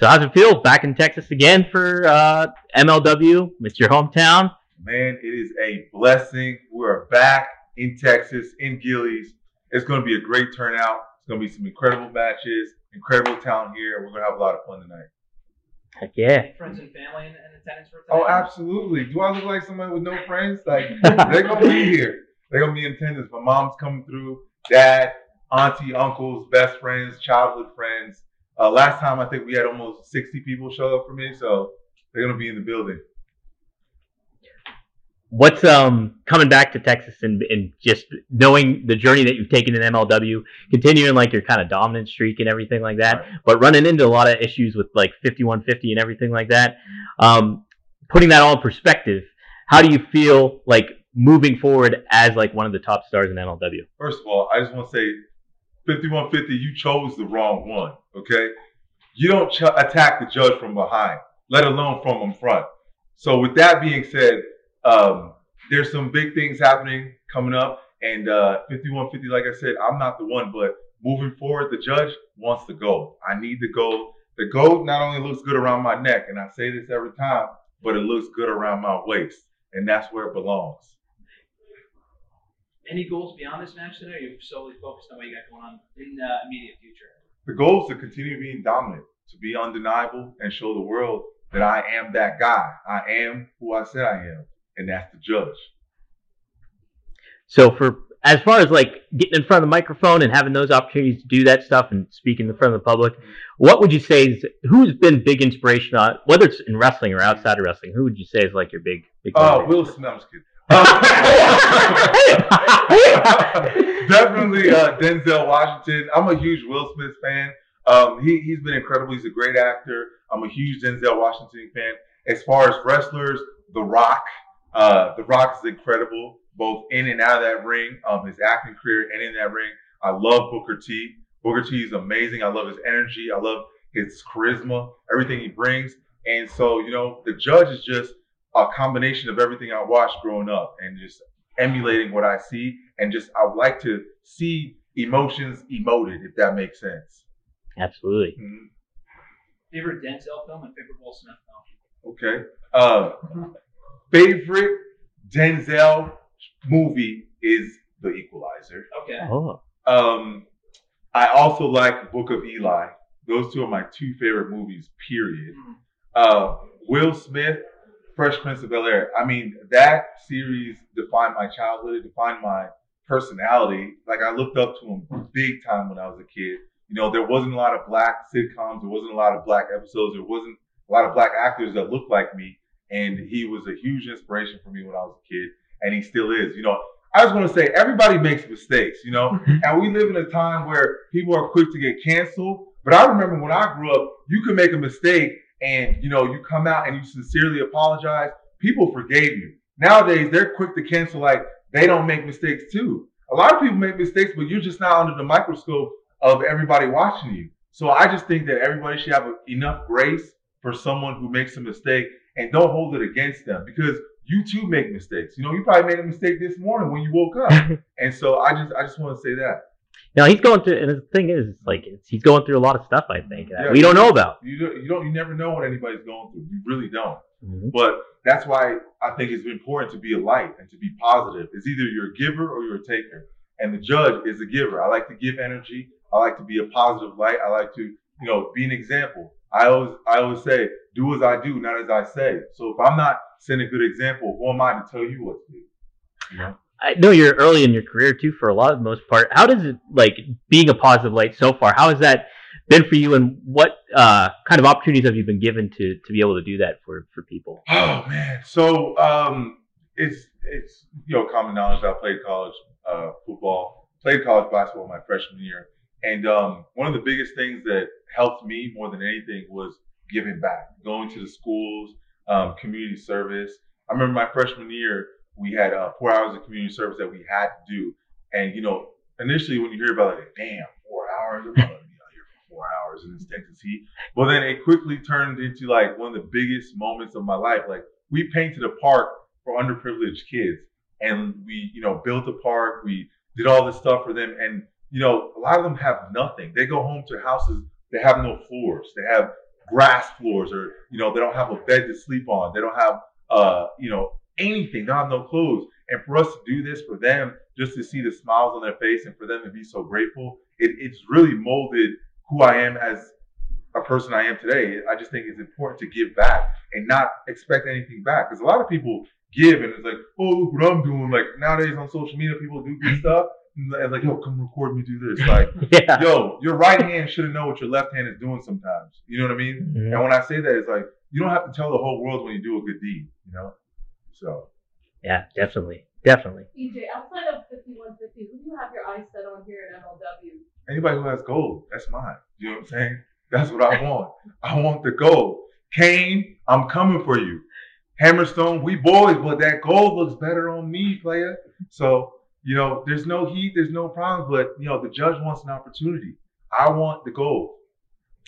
So how's it feel back in Texas again for uh, MLW? It's your hometown. Man, it is a blessing. We're back in Texas, in Gilley's. It's going to be a great turnout. It's going to be some incredible matches, incredible talent here. We're going to have a lot of fun tonight. Heck yeah. Friends and family in, in attendance for tonight. Oh, absolutely. Do I look like somebody with no friends? Like, they're going to be here. They're going to be in attendance. My mom's coming through, dad, auntie, uncles, best friends, childhood friends. Uh, last time, I think we had almost 60 people show up for me, so they're going to be in the building. What's um coming back to Texas and, and just knowing the journey that you've taken in MLW, continuing like your kind of dominant streak and everything like that, Right. but running into a lot of issues with like 5150 and everything like that. Um, putting that all in perspective, how do you feel like moving forward as like one of the top stars in MLW? First of all, I just want to say 5150, you chose the wrong one, okay? You don't ch- attack the judge from behind, let alone from in front. So, with that being said, um, there's some big things happening coming up. And uh, 5150, like I said, I'm not the one, but moving forward, the judge wants the gold. I need the gold. The gold not only looks good around my neck, and I say this every time, but it looks good around my waist. And that's where it belongs. Any goals beyond this match tonight? Or you're solely focused on what you got going on in the immediate future. The goal is to continue being dominant, to be undeniable, and show the world that I am that guy. I am who I said I am, and that's the judge. So for as far as like getting in front of the microphone and having those opportunities to do that stuff and speaking in front of the public, what would you say is who's been big inspiration on whether it's in wrestling or outside of wrestling? Who would you say is like your big big? Oh, motivator? Will Smith. Definitely uh, Denzel Washington. I'm a huge Will Smith fan. Um, he, he's been incredible. He's a great actor. I'm a huge Denzel Washington fan. As far as wrestlers, The Rock. Uh, the Rock is incredible, both in and out of that ring. Um, his acting career and in that ring. I love Booker T. Booker T is amazing. I love his energy. I love his charisma, everything he brings. And so, you know, the judge is just a combination of everything I watched growing up and just emulating what I see. And just, I would like to see emotions emoted, if that makes sense. Absolutely. Mhm. Favorite Denzel film and favorite Will Smith film? Okay. Uh, favorite Denzel movie is The Equalizer. Okay. Oh, Um, I also like Book of Eli. Those two are my two favorite movies, period. Mhm. Uh, Will Smith, Fresh Prince of Bel Air. I mean, that series defined my childhood, it defined my personality. Like, I looked up to him big time when I was a kid. You know, there wasn't a lot of black sitcoms, there wasn't a lot of black episodes, there wasn't a lot of black actors that looked like me. And he was a huge inspiration for me when I was a kid, and he still is. You know, I just want to say everybody makes mistakes, you know, mm-hmm. and we live in a time where people are quick to get canceled. But I remember when I grew up, you could make a mistake and you know you come out and you sincerely apologize. People forgave you. Nowadays, they're quick to cancel like they don't make mistakes too. A lot of people make mistakes, but you're just not under the microscope of everybody watching you. So I just think that everybody should have enough grace for someone who makes a mistake and don't hold it against them because you too make mistakes. You know, you probably made a mistake this morning when you woke up. And so I just I just want to say that. Now he's going through, and the thing is, it's like it's, he's going through a lot of stuff. I think that Yeah. we don't know about. You don't you don't you never know what anybody's going through. You really don't. Mhm. But that's why I think it's important to be a light and to be positive. It's either you're a giver or you're a taker. And the judge is a giver. I like to give energy. I like to be a positive light. I like to, you know, be an example. I always I always say, do as I do, not as I say. So if I'm not setting a good example, who am I to tell you what to do? You know? I know you're early in your career too, for a lot of the most part. How does it like being a positive light so far? How has that been for you, and what uh, kind of opportunities have you been given to to be able to do that for for people? Oh man. So um it's it's you know common knowledge that I played college uh football, played college basketball my freshman year. And um one of the biggest things that helped me more than anything was giving back, going to the schools, um, community service. I remember my freshman year, we had uh, four hours of community service that we had to do. And you know, initially when you hear about it, like, damn, four hours, I'm gonna be out here for four hours in this Texas heat. But then it quickly turned into like one of the biggest moments of my life. Like we painted a park for underprivileged kids, and we, you know, built a park. We did all this stuff for them, and you know, a lot of them have nothing. They go home to houses that have no floors. They have grass floors or you know they don't have a bed to sleep on. They don't have uh you know anything. They don't have no clothes. And for us to do this for them, just to see the smiles on their face and for them to be so grateful, it, it's really molded who I am as a person I am today. I just think it's important to give back and not expect anything back. Because a lot of people give and it's like, oh, look what I'm doing. Like nowadays on social media, people do good stuff. And like, yo, come record me do this. Like, yeah. yo, your right hand shouldn't know what your left hand is doing sometimes. You know what I mean? And when I say that, it's like you don't have to tell the whole world when you do a good deed. You know? So Yeah, definitely. Definitely. EJ, outside of 5150, who do you have your eyes set on here at MLW? anybody who has gold, that's mine. You know what I'm saying? That's what I want. I want the gold. Kane, I'm coming for you. Hammerstone, we boys, but that gold looks better on me, player. So, you know, there's no heat, there's no problems, but you know, the judge wants an opportunity. I want the gold.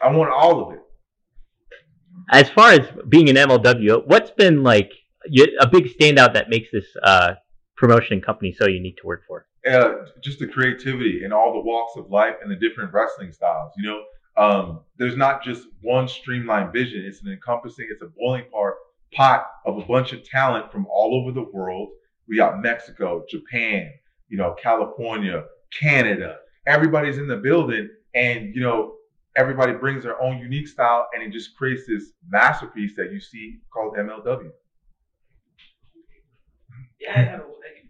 I want all of it. As far as being an MLW, what's been like y- a big standout that makes this uh, promotion and company so unique to work for? uh, just the creativity in all the walks of life and the different wrestling styles. You know, um, there's not just one streamlined vision. It's an encompassing, it's a boiling part pot of a bunch of talent from all over the world. We got Mexico, Japan, you know, California, Canada. Everybody's in the building, and you know, everybody brings their own unique style, and it just creates this masterpiece that you see called MLW. Yeah, I a-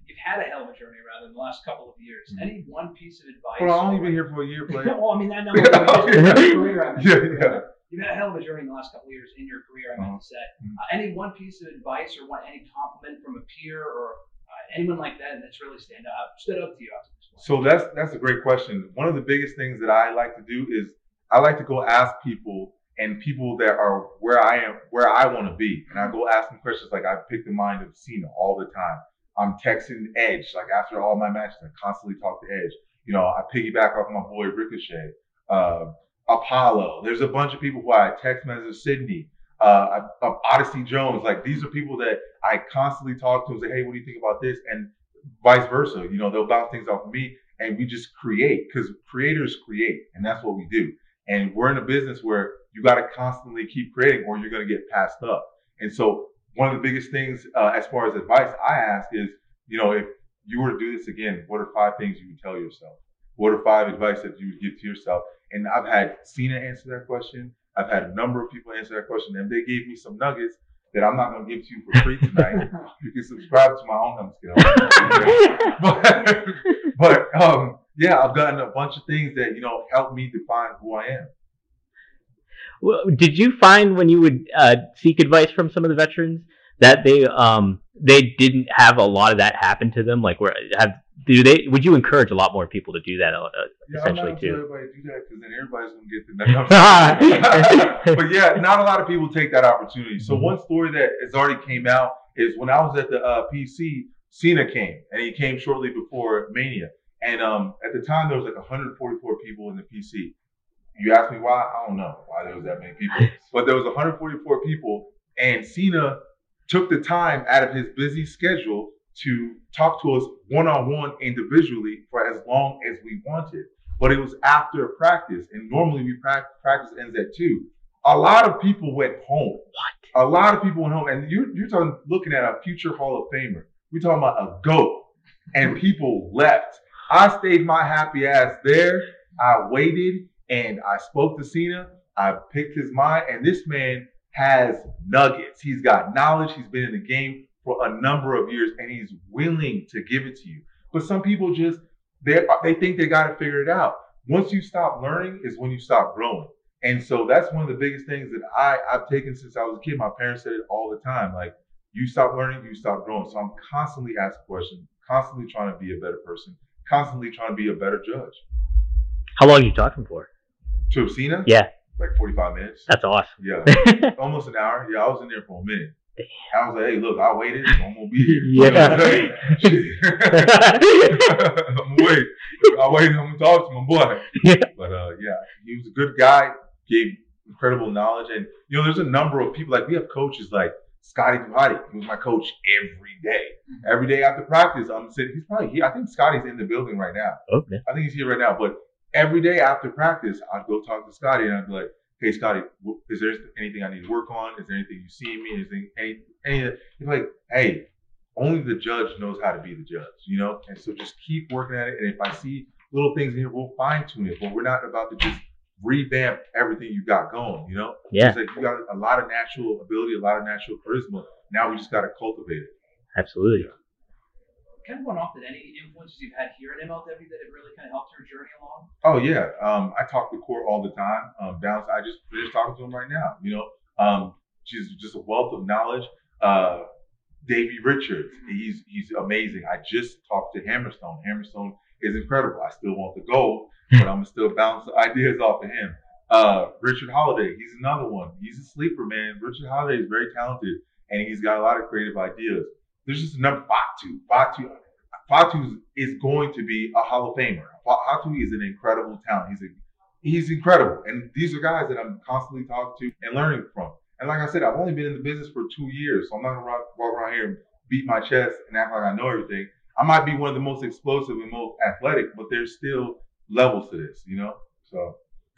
you've had a hell of a journey, rather, in the last couple of years. Mhm. Any one piece of advice? Well, I've only or- been here for a year, player. well, I mean, I know. your career, I mean, Yeah, yeah. You've had a hell of a journey in the last couple of years in your career, I meant to say. Mhm. Uh, any one piece of advice or one any compliment from a peer or uh, anyone like that that's really stand out, stood up to you after this one? So that's that's a great question. One of the biggest things that I like to do is I like to go ask people and people that are where I am, where I want to be, and I go ask them questions like I pick the mind of Cena all the time. I'm texting Edge like after all my matches, I constantly talk to Edge. You know, I piggyback off my boy Ricochet, uh, Apollo. There's a bunch of people who I text message Sydney, uh, I- Odyssey Jones. Like these are people that I constantly talk to and say, hey, what do you think about this? And vice versa. You know, they'll bounce things off of me and we just create because creators create and that's what we do. And we're in a business where you got to constantly keep creating or you're going to get passed up. And so one of the biggest things uh, as far as advice I ask is, you know, if you were to do this again, what are five things you would tell yourself? What are five advice that you would give to yourself? And I've had Cena answer that question. I've had a number of people answer that question, and they gave me some nuggets that I'm not going to give to you for free tonight. you can subscribe to my own I'm but, but um, yeah, I've gotten a bunch of things that you know help me define who I am. Well, did you find when you would uh, seek advice from some of the veterans that they um they didn't have a lot of that happen to them? Like, where have do they? Would you encourage a lot more people to do that? Uh, Yeah, essentially, too. everybody do that because then everybody's gonna get the. but yeah, not a lot of people take that opportunity. So Mhm. one story that has already came out is when I was at the uh, PC, Cena came, and he came shortly before Mania. And um, at the time, there was like 144 people in the PC. You ask me why? I don't know why there was that many people, but there was 144 people, and Cena took the time out of his busy schedule to talk to us one on one individually for as long as we wanted. But it was after practice, and normally we practice, practice ends at two. A lot of people went home. What? A lot of people went home, and you're you're talking looking at a future Hall of Famer. We're talking about a goat, and people left. I stayed my happy ass there. I waited and I spoke to Cena. I picked his mind, and this man has nuggets. He's got knowledge. He's been in the game for a number of years, and he's willing to give it to you. But some people just they they think they got to figure it out. Once you stop learning, is when you stop growing. And so that's one of the biggest things that I I've taken since I was a kid. My parents said it all the time, like you stop learning, you stop growing. So I'm constantly asking questions, constantly trying to be a better person, constantly trying to be a better judge. How long are you talking for? To Cena, Yeah, like 45 minutes. that's awesome. Yeah, almost an hour. Yeah, I was in there for a minute. I was like, hey, look, I waited. So I'm gonna be here. Yeah. I'm gonna wait. I waited. I'm gonna talk to my boy. Yeah. But uh, yeah, he was a good guy. Gave incredible knowledge, and you know, there's a number of people. Like we have coaches like Scotty 2 Hotty. He was my coach every day. Every day after practice, I'm sitting. He's probably here. I think Scotty's in the building right now. okay. I think he's here right now. But every day after practice, I'd go talk to Scotty and I'd be like, hey Scotty, is there anything I need to work on? Is there anything you see in me? Is there any, any, you're like, hey, only the judge knows how to be the judge, you know? And so just keep working at it. And if I see little things in here, we'll fine tune it. But we're not about to just revamp everything you got going, you know? Yeah, It's like you got a lot of natural ability, a lot of natural charisma. Now we just got to cultivate it. absolutely. Kind of going off that any influences you've had here at MLW that have really kind of helped your journey along? Oh yeah, um, I talk to Court all the time. Um, Bounce, I just finished talking to him right now. You know, um, she's just a wealth of knowledge. Uh, Davey Richards, he's he's amazing. I just talked to Hammerstone. Hammerstone is incredible. I still want the gold, but I'm gonna still bounce ideas off of him. Uh, Richard Holliday, he's another one. He's a sleeper, man. Richard Holliday is very talented, and he's got a lot of creative ideas. There's just another Fatu. Fatu, Fatu is going to be a Hall of Famer. Fatu is an incredible talent. He's a he's incredible, and these are guys that I'm constantly talking to and learning from. And like I said, I've only been in the business for two years, so I'm not gonna walk, walk around here and beat my chest and act like I know everything. I might be one of the most explosive and most athletic, but there's still levels to this, you know. So,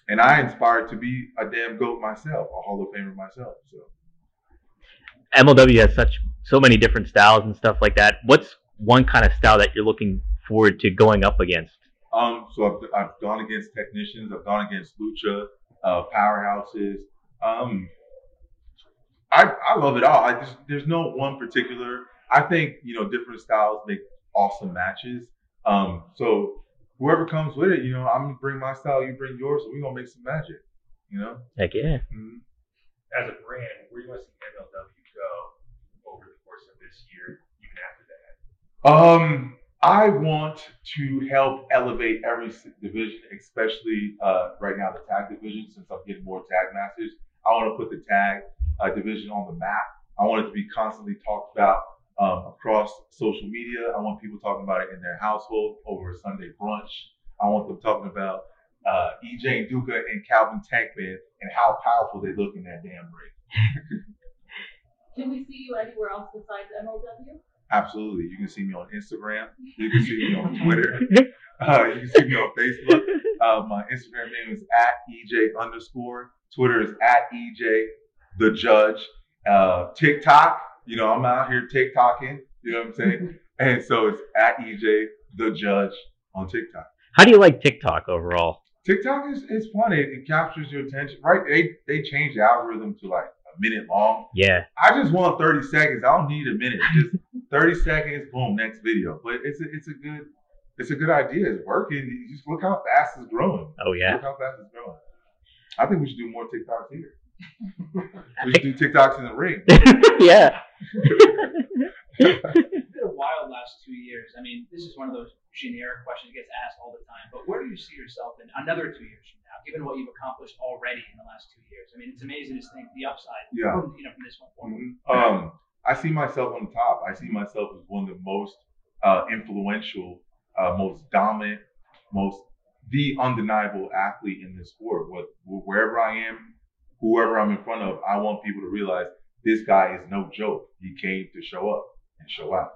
and I inspired to be a damn goat myself, a Hall of Famer myself. So. MLW has such so many different styles and stuff like that. What's one kind of style that you're looking forward to going up against? Um, so I've, I've gone against technicians, I've gone against lucha, uh, powerhouses. Um, I I love it all. I just there's no one particular. I think you know different styles make awesome matches. Um, so whoever comes with it, you know, I'm gonna bring my style, you bring yours, so we're gonna make some magic. You know. Heck yeah. Mhm. as a brand, where do you want to see MLW go over the course of this year, even after that? Um, I want to help elevate every division, especially uh, right now the tag division, since I'm getting more tag masters. I want to put the tag uh, division on the map. I want it to be constantly talked about um, across social media. I want people talking about it in their household over a Sunday brunch. I want them talking about uh, EJ Nduka and Calvin Tankman and how powerful they look in that damn ring. Can we see you anywhere else besides MLW? Absolutely. You can see me on Instagram. You can see me on Twitter. Uh, you can see me on Facebook. Uh, my Instagram name is at EJ underscore. Twitter is at EJ the Judge. Uh, TikTok, you know, I'm out here TikToking. You know what I'm saying? and so it's at EJ the Judge on TikTok. How do you like TikTok overall? TikTok is, is fun. It, it captures your attention. Right? They they changed the algorithm to like a minute long. Yeah, I just want 30 seconds. I don't need a minute. Just 30 seconds, boom, next video. But it's a, it's a good it's a good idea. It's working. You just look how fast it's growing. oh yeah. Look how fast it's growing. I think we should do more TikToks here. We should do TikToks in the ring. yeah. It's been a wild last two years. I mean, this is one of those generic questions that gets asked all the time. But where do you see yourself in another two years from now, given what you've accomplished already in the last two years? I mean, it's amazing to think the upside Yeah. from you know from this one forward. Mhm. Um, I see myself on top. I see myself as one of the most uh, influential, uh, most dominant, most the undeniable athlete in this sport. What wherever I am, whoever I'm in front of, I want people to realize this guy is no joke. He came to show up and show out.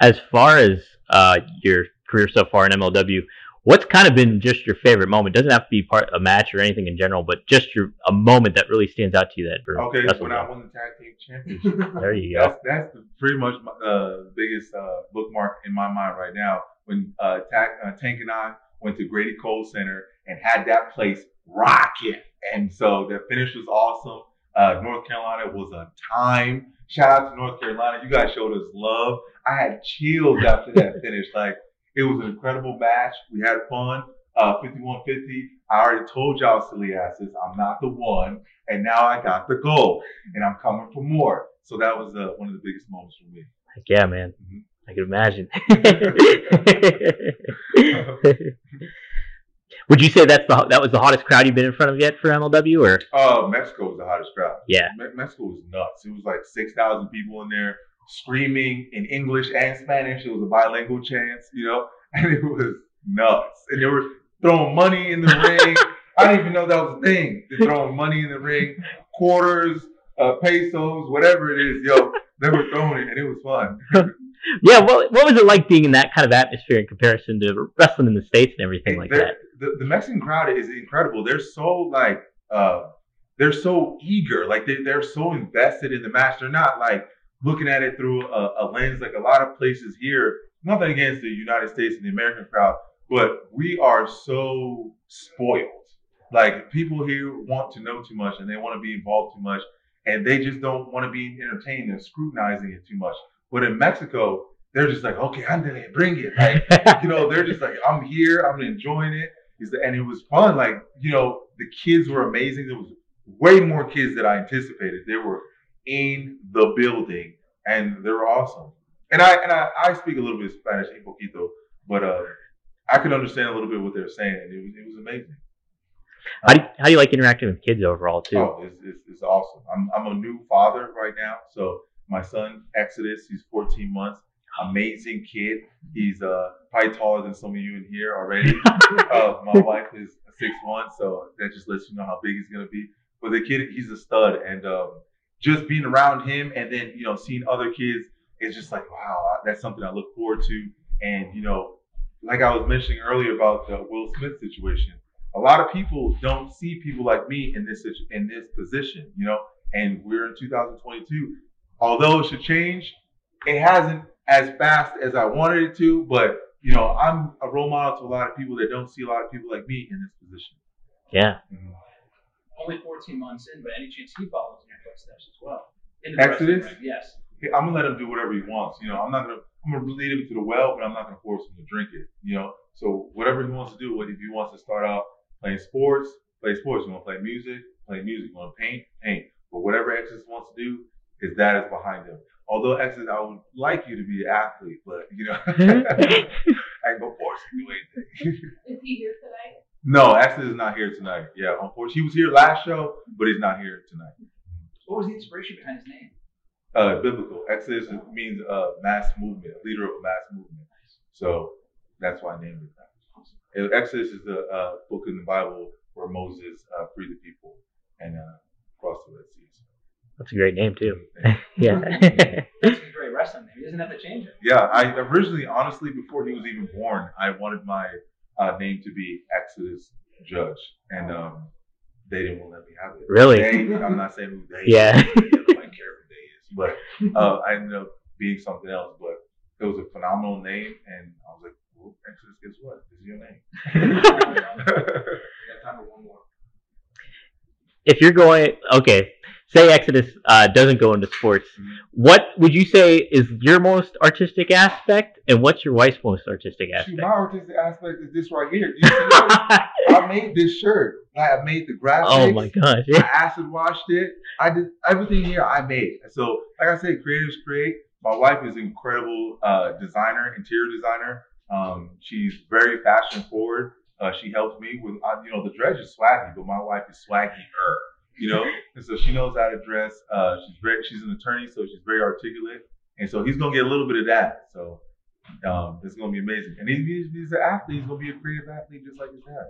As far as uh, your career so far in MLW, what's kind of been just your favorite moment? Doesn't have to be part a match or anything in general, but just your a moment that really stands out to you that for Okay, when I won the tag team championship. There you go. That's that's the, pretty much the uh, biggest uh, bookmark in my mind right now. When uh, Tank, uh, Tank and I went to Grady Cole Center and had that place rocking, and so the finish was awesome. Uh, North Carolina was a time. Shout out to North Carolina, you guys showed us love. I had chills after that finish. Like it was an incredible match. We had fun. Uh, 5150. I already told y'all, silly asses, I'm not the one, and now I got the goal, and I'm coming for more. So that was uh, one of the biggest moments for me. Heck yeah, man. Mhm. I can imagine. Would you say that's the that was the hottest crowd you've been in front of yet for MLW, or Oh, Mexico was the hottest crowd. yeah, Me- Mexico was nuts. It was like 6,000 people in there screaming in English and Spanish. It was a bilingual chance, you know, and it was nuts. And they were throwing money in the ring. I didn't even know that was a thing. They're throwing money in the ring, quarters, uh, pesos, whatever it is, yo. They were throwing it, and it was fun. yeah? What what was it like being in that kind of atmosphere in comparison to wrestling in the states and everything like that? the, the Mexican crowd is incredible. They're so like uh, they're so eager, like they they're so invested in the match. They're not like looking at it through a, a lens like a lot of places here. Nothing against the United States and the American crowd, but we are so spoiled. Like people here want to know too much and they want to be involved too much, and they just don't want to be entertained and scrutinizing it too much. But in Mexico, they're just like, okay, Andale, bring it. Like, you know, they're just like, I'm here, I'm enjoying it. And it was fun. Like, you know, the kids were amazing. There was way more kids than I anticipated. They were in the building and they were awesome. And I and I, I speak a little bit of Spanish, un poquito, but uh, I could understand a little bit what they were saying, and it was it was amazing. How do you, how do you like interacting with kids overall too? Oh, it's, it's, it's awesome. I'm I'm a new father right now, so my son Exodus, he's 14 months, amazing kid. He's uh probably taller than some of you in here already. uh, my wife is six one, so that just lets you know how big he's gonna be. But the kid, he's a stud, and um, just being around him, and then you know seeing other kids, it's just like wow, that's something I look forward to. And you know, like I was mentioning earlier about the Will Smith situation, a lot of people don't see people like me in this in this position, you know. And we're in 2022. Although it should change, it hasn't as fast as I wanted it to. But you know, I'm a role model to a lot of people that don't see a lot of people like me in this position. Yeah. Mhm. Only 14 months in, but any chance he follows in your footsteps as well? In the Exodus? wrestling Yes. Hey, I'm gonna let him do whatever he wants. You know, I'm not gonna I'm gonna lead him to the well, but I'm not gonna force him to drink it. You know, so whatever he wants to do, what if he wants to start out playing sports, play sports. You want to play music, play music. You want to paint, paint. But whatever Exodus wants to do, his dad is behind him. Although Exodus, I would like you to be an athlete, but you know, I ain't gonna force you to do anything. Is he here tonight? no, Exodus is not here tonight. Yeah, unfortunately, he was here last show, but he's not here tonight. What was the inspiration behind his name? uh, biblical. Exodus means uh, mass movement, leader of a mass movement. So that's why I named it that. And Exodus is the uh, book in the Bible where Moses uh, freed the people and uh, crossed the Red Sea. That's a great name too. And- Yeah. That's a great wrestling name. He doesn't have to change it. yeah, I originally, honestly, before he was even born, I wanted my uh, name to be Exodus Judge, and um, they didn't want to let me have it. Really? They, I'm not saying who they. Yeah. is. Nobody care who they is, but uh, I ended up being something else. But it was a phenomenal name, and I was like, well, Exodus, guess what? This is your name. Got time for one more. if you're going, okay, say Exodus uh, doesn't go into sports, Mhm. what would you say is your most artistic aspect, and what's your wife's most artistic aspect? my artistic aspect is this right here. You see? I made this shirt. I made the graphics. oh my gosh! I acid washed it. I did everything here. I made. So, like I said, creators create. My wife is an incredible uh, designer, interior designer. Um, she's very fashion forward. Uh, she helps me with, uh, you know, the dress is swaggy, but my wife is swaggier. You know, and so she knows how to dress. Uh, she's very, she's an attorney, so she's very articulate, and so he's gonna get a little bit of that. So um, it's gonna be amazing. And he's, he's, an athlete. He's gonna be a creative athlete just like his dad.